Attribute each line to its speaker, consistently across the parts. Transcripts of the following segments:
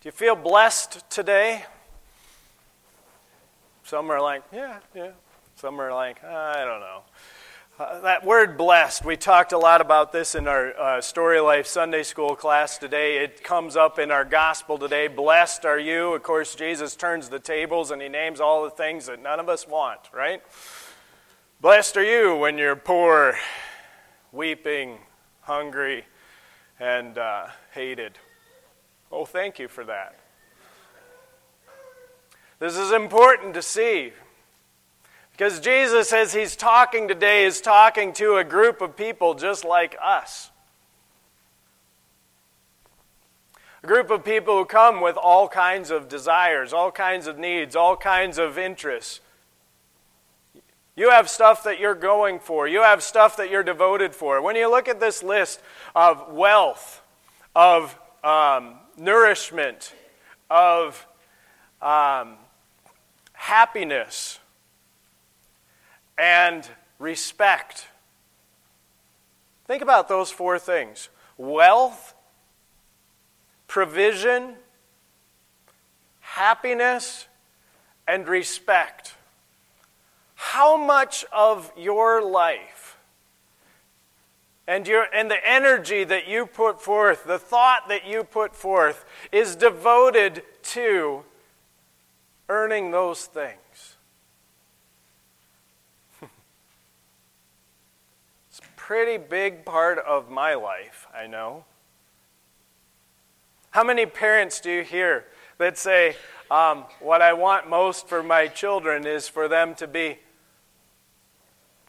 Speaker 1: Do you feel blessed today? Some are like, yeah, yeah. Some are like, I don't know. Uh, that word blessed, we talked a lot about this in our uh, Story Life Sunday School class today. It comes up in our gospel today. Blessed are you. Of course, Jesus turns the tables and he names all the things that none of us want, right? Blessed are you when you're poor, weeping, hungry, and uh, hated. Oh, thank you for that. This is important to see because Jesus, as he's talking today, is talking to a group of people just like us. A group of people who come with all kinds of desires, all kinds of needs, all kinds of interests. You have stuff that you're going for. You have stuff that you're devoted for. When you look at this list of wealth, of um, nourishment, of um, happiness, and respect. Think about those four things wealth, provision, happiness, and respect. How much of your life and, your, and the energy that you put forth, the thought that you put forth, is devoted to earning those things? it's a pretty big part of my life, I know. How many parents do you hear that say, um, What I want most for my children is for them to be?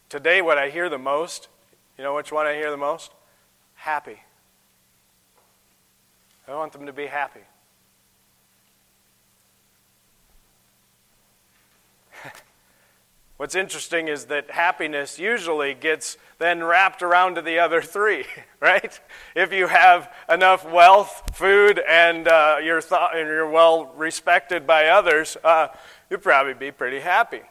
Speaker 1: Today, what I hear the most you know which one I hear the most? Happy. I want them to be happy. What's interesting is that happiness usually gets then wrapped around to the other three, right? If you have enough wealth, food, and uh, you're, th- and you're well respected by others, uh, you'd probably be pretty happy.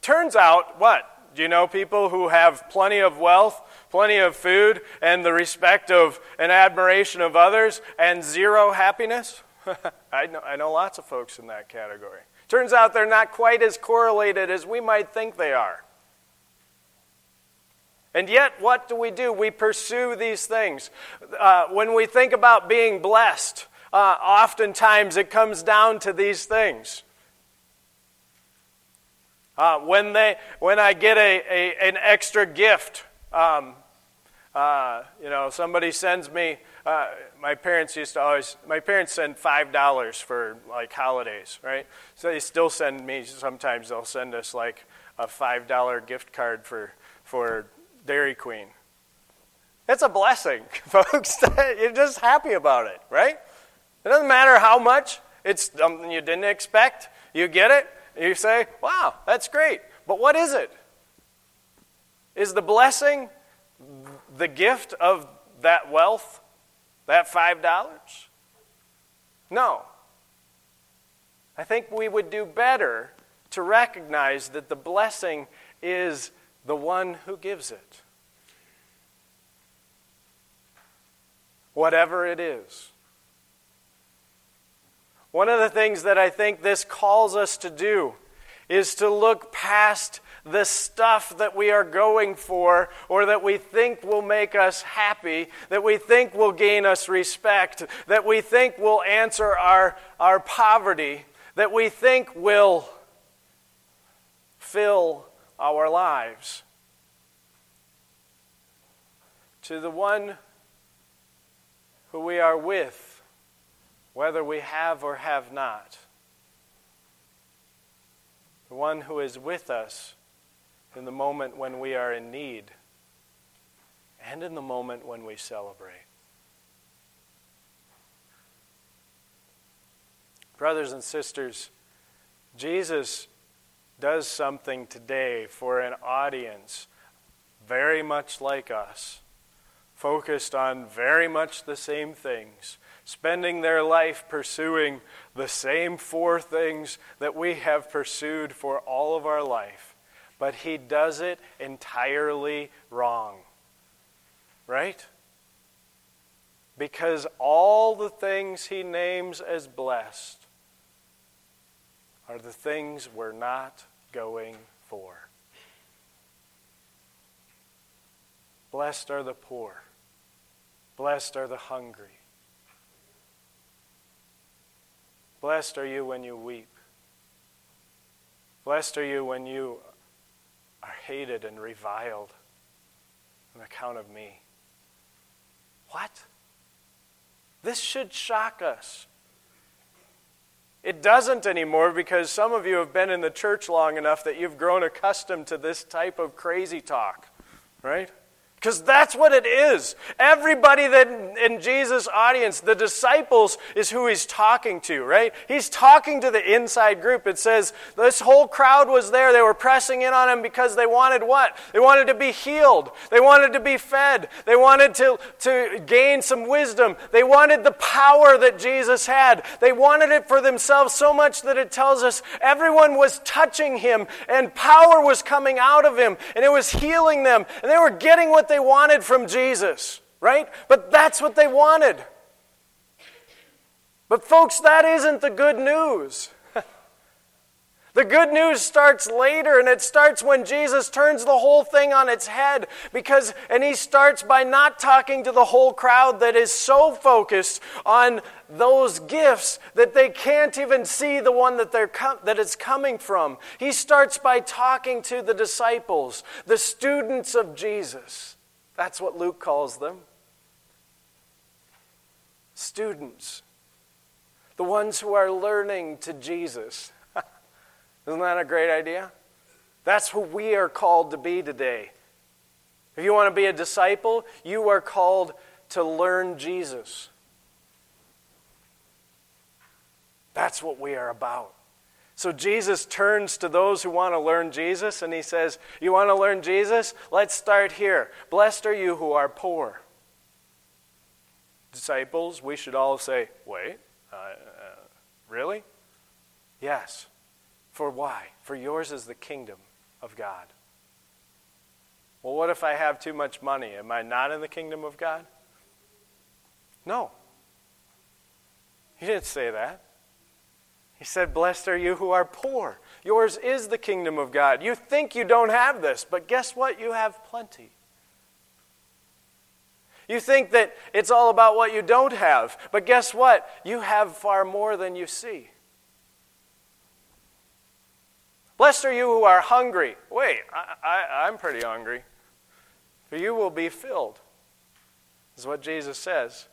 Speaker 1: Turns out, what? Do you know people who have plenty of wealth, plenty of food, and the respect of and admiration of others, and zero happiness? I, know, I know lots of folks in that category. Turns out they're not quite as correlated as we might think they are. And yet, what do we do? We pursue these things. Uh, when we think about being blessed, uh, oftentimes it comes down to these things. Uh, when, they, when I get a, a an extra gift, um, uh, you know, somebody sends me, uh, my parents used to always, my parents send $5 for like holidays, right? So they still send me, sometimes they'll send us like a $5 gift card for, for Dairy Queen. It's a blessing, folks. You're just happy about it, right? It doesn't matter how much, it's something you didn't expect. You get it, you say, wow, that's great. But what is it? Is the blessing the gift of that wealth, that $5? No. I think we would do better to recognize that the blessing is the one who gives it. Whatever it is. One of the things that I think this calls us to do is to look past the stuff that we are going for or that we think will make us happy, that we think will gain us respect, that we think will answer our, our poverty, that we think will fill our lives. To the one who we are with whether we have or have not. The one who is with us in the moment when we are in need and in the moment when we celebrate. Brothers and sisters, Jesus does something today for an audience very much like us, focused on very much the same things spending their life pursuing the same four things that we have pursued for all of our life. But he does it entirely wrong. Right? because all the things he names as blessed are the things we're not going for. Blessed are the poor. Blessed are the hungry. Blessed are you when you weep. Blessed are you when you are hated and reviled on account of me. What? This should shock us. It doesn't anymore because some of you have been in the church long enough that you've grown accustomed to this type of crazy talk, right? Because that's what it is. Everybody that in Jesus' audience, the disciples, is who he's talking to, right? He's talking to the inside group. It says this whole crowd was there. They were pressing in on him because they wanted what? They wanted to be healed. They wanted to be fed. They wanted to, to gain some wisdom. They wanted the power that Jesus had. They wanted it for themselves so much that it tells us everyone was touching him and power was coming out of him and it was healing them and they were getting what they wanted from Jesus, right? But that's what they wanted. But, folks, that isn't the good news. The good news starts later, and it starts when Jesus turns the whole thing on its head. Because, and he starts by not talking to the whole crowd that is so focused on those gifts that they can't even see the one that, they're com- that it's coming from. He starts by talking to the disciples, the students of Jesus. That's what Luke calls them. Students, the ones who are learning to Jesus. Isn't that a great idea? That's who we are called to be today. If you want to be a disciple, you are called to learn Jesus. That's what we are about. So Jesus turns to those who want to learn Jesus and he says, You want to learn Jesus? Let's start here. Blessed are you who are poor. Disciples, we should all say, Wait, uh, uh, really? Yes. For why? For yours is the kingdom of God. Well, what if I have too much money? Am I not in the kingdom of God? No. He didn't say that. He said, Blessed are you who are poor. Yours is the kingdom of God. You think you don't have this, but guess what? You have plenty. You think that it's all about what you don't have, but guess what? You have far more than you see. Blessed are you who are hungry. Wait, I, am pretty hungry. For you will be filled, is what Jesus says.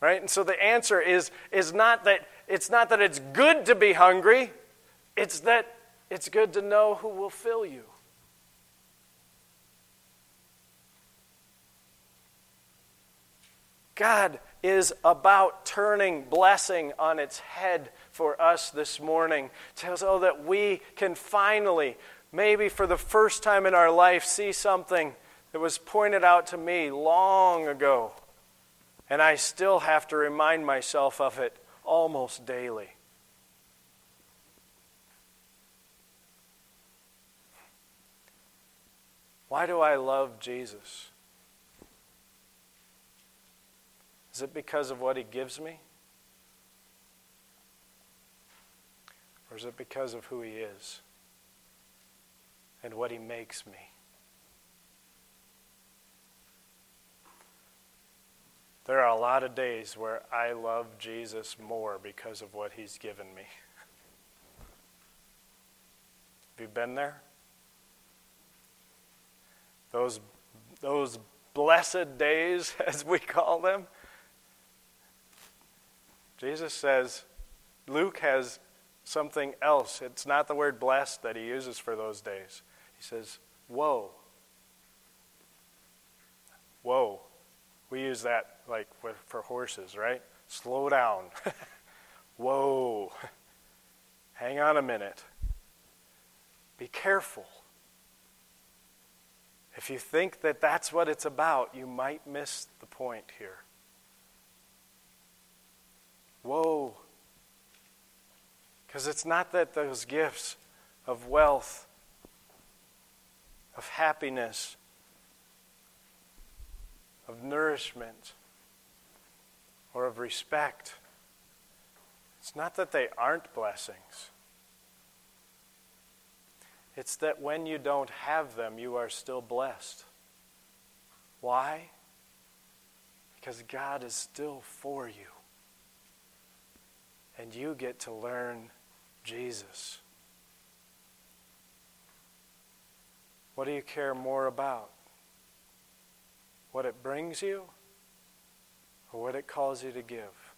Speaker 1: Right? And so the answer is, is not that it's not that it's good to be hungry, it's that it's good to know who will fill you. God is about turning blessing on its head for us this morning so that we can finally, maybe for the first time in our life, see something that was pointed out to me long ago. And I still have to remind myself of it almost daily. Why do I love Jesus? Is it because of what he gives me? Or is it because of who he is and what he makes me? There are a lot of days where I love Jesus more because of what he's given me. Have you been there? Those, those blessed days, as we call them. Jesus says, Luke has something else. It's not the word blessed that he uses for those days. He says, Woe. Woe. We use that like for horses, right? Slow down. Whoa. Hang on a minute. Be careful. If you think that that's what it's about, you might miss the point here. Whoa. Because it's not that those gifts of wealth, of happiness, of nourishment, or of respect. It's not that they aren't blessings. It's that when you don't have them, you are still blessed. Why? Because God is still for you. And you get to learn Jesus. What do you care more about? What it brings you or what it calls you to give?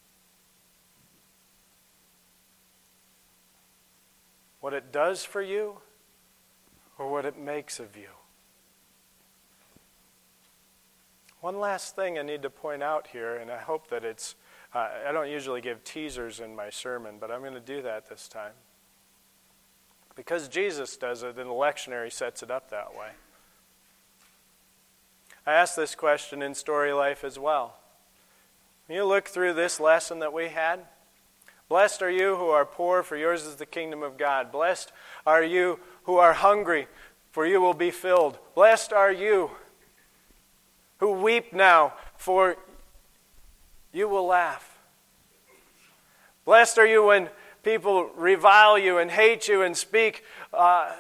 Speaker 1: what it does for you or what it makes of you. One last thing I need to point out here, and I hope that it's, uh, I don't usually give teasers in my sermon, but I'm going to do that this time. Because Jesus does it, and the lectionary sets it up that way. I asked this question in Story Life as well. When you look through this lesson that we had, Blessed are you who are poor, for yours is the kingdom of God. Blessed are you who are hungry, for you will be filled. Blessed are you who weep now, for you will laugh. Blessed are you when people revile you and hate you and speak uh,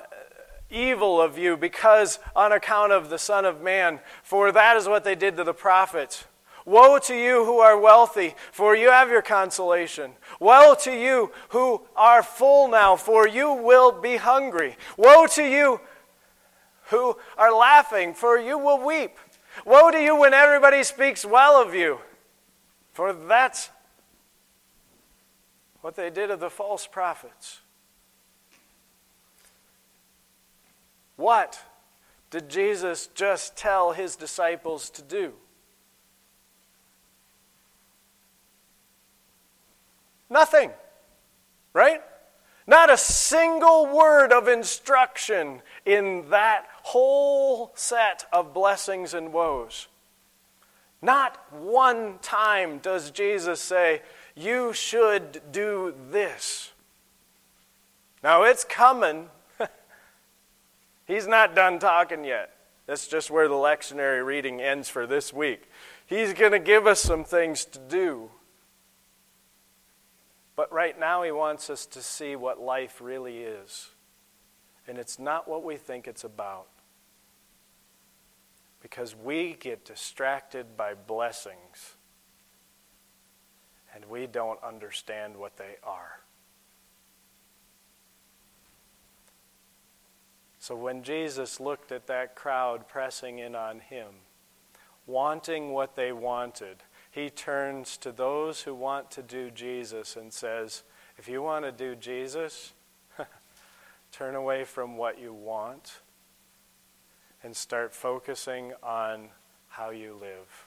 Speaker 1: evil of you because on account of the Son of Man, for that is what they did to the prophets. Woe to you who are wealthy, for you have your consolation. Woe to you who are full now, for you will be hungry. Woe to you who are laughing, for you will weep. Woe to you when everybody speaks well of you, for that's what they did of the false prophets. What did Jesus just tell his disciples to do? Nothing. Right? Not a single word of instruction in that whole set of blessings and woes. Not one time does Jesus say, You should do this. Now it's coming. He's not done talking yet. That's just where the lectionary reading ends for this week. He's going to give us some things to do. But right now, he wants us to see what life really is. And it's not what we think it's about. Because we get distracted by blessings and we don't understand what they are. So when Jesus looked at that crowd pressing in on him, wanting what they wanted, he turns to those who want to do Jesus and says, If you want to do Jesus, turn away from what you want and start focusing on how you live.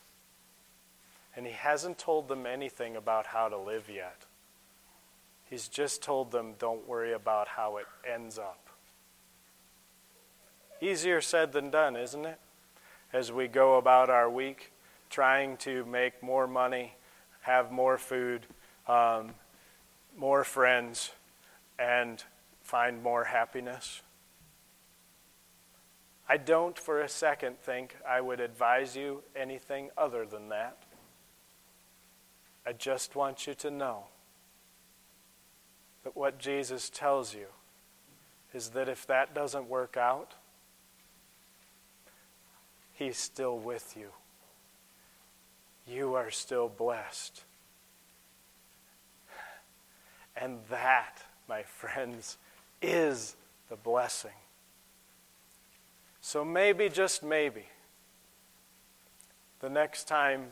Speaker 1: And he hasn't told them anything about how to live yet. He's just told them, don't worry about how it ends up. Easier said than done, isn't it? As we go about our week trying to make more money, have more food, um, more friends, and find more happiness. I don't for a second think I would advise you anything other than that. I just want you to know that what Jesus tells you is that if that doesn't work out, He's still with you you are still blessed. And that, my friends, is the blessing. So maybe, just maybe, the next time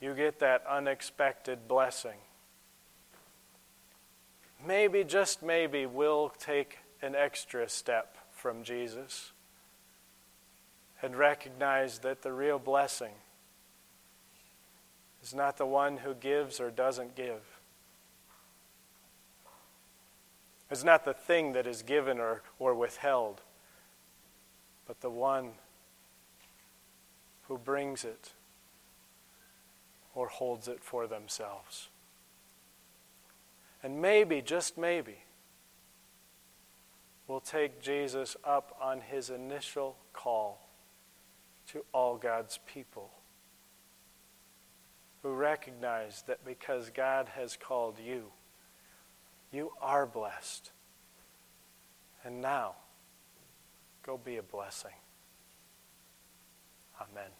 Speaker 1: you get that unexpected blessing, maybe, just maybe, we'll take an extra step from Jesus and recognize that the real blessing is not the one who gives or doesn't give. It's not the thing that is given or, or withheld, but the one who brings it or holds it for themselves. And maybe, just maybe, we'll take Jesus up on his initial call to all God's people who recognize that because God has called you, you are blessed. And now, go be a blessing. Amen.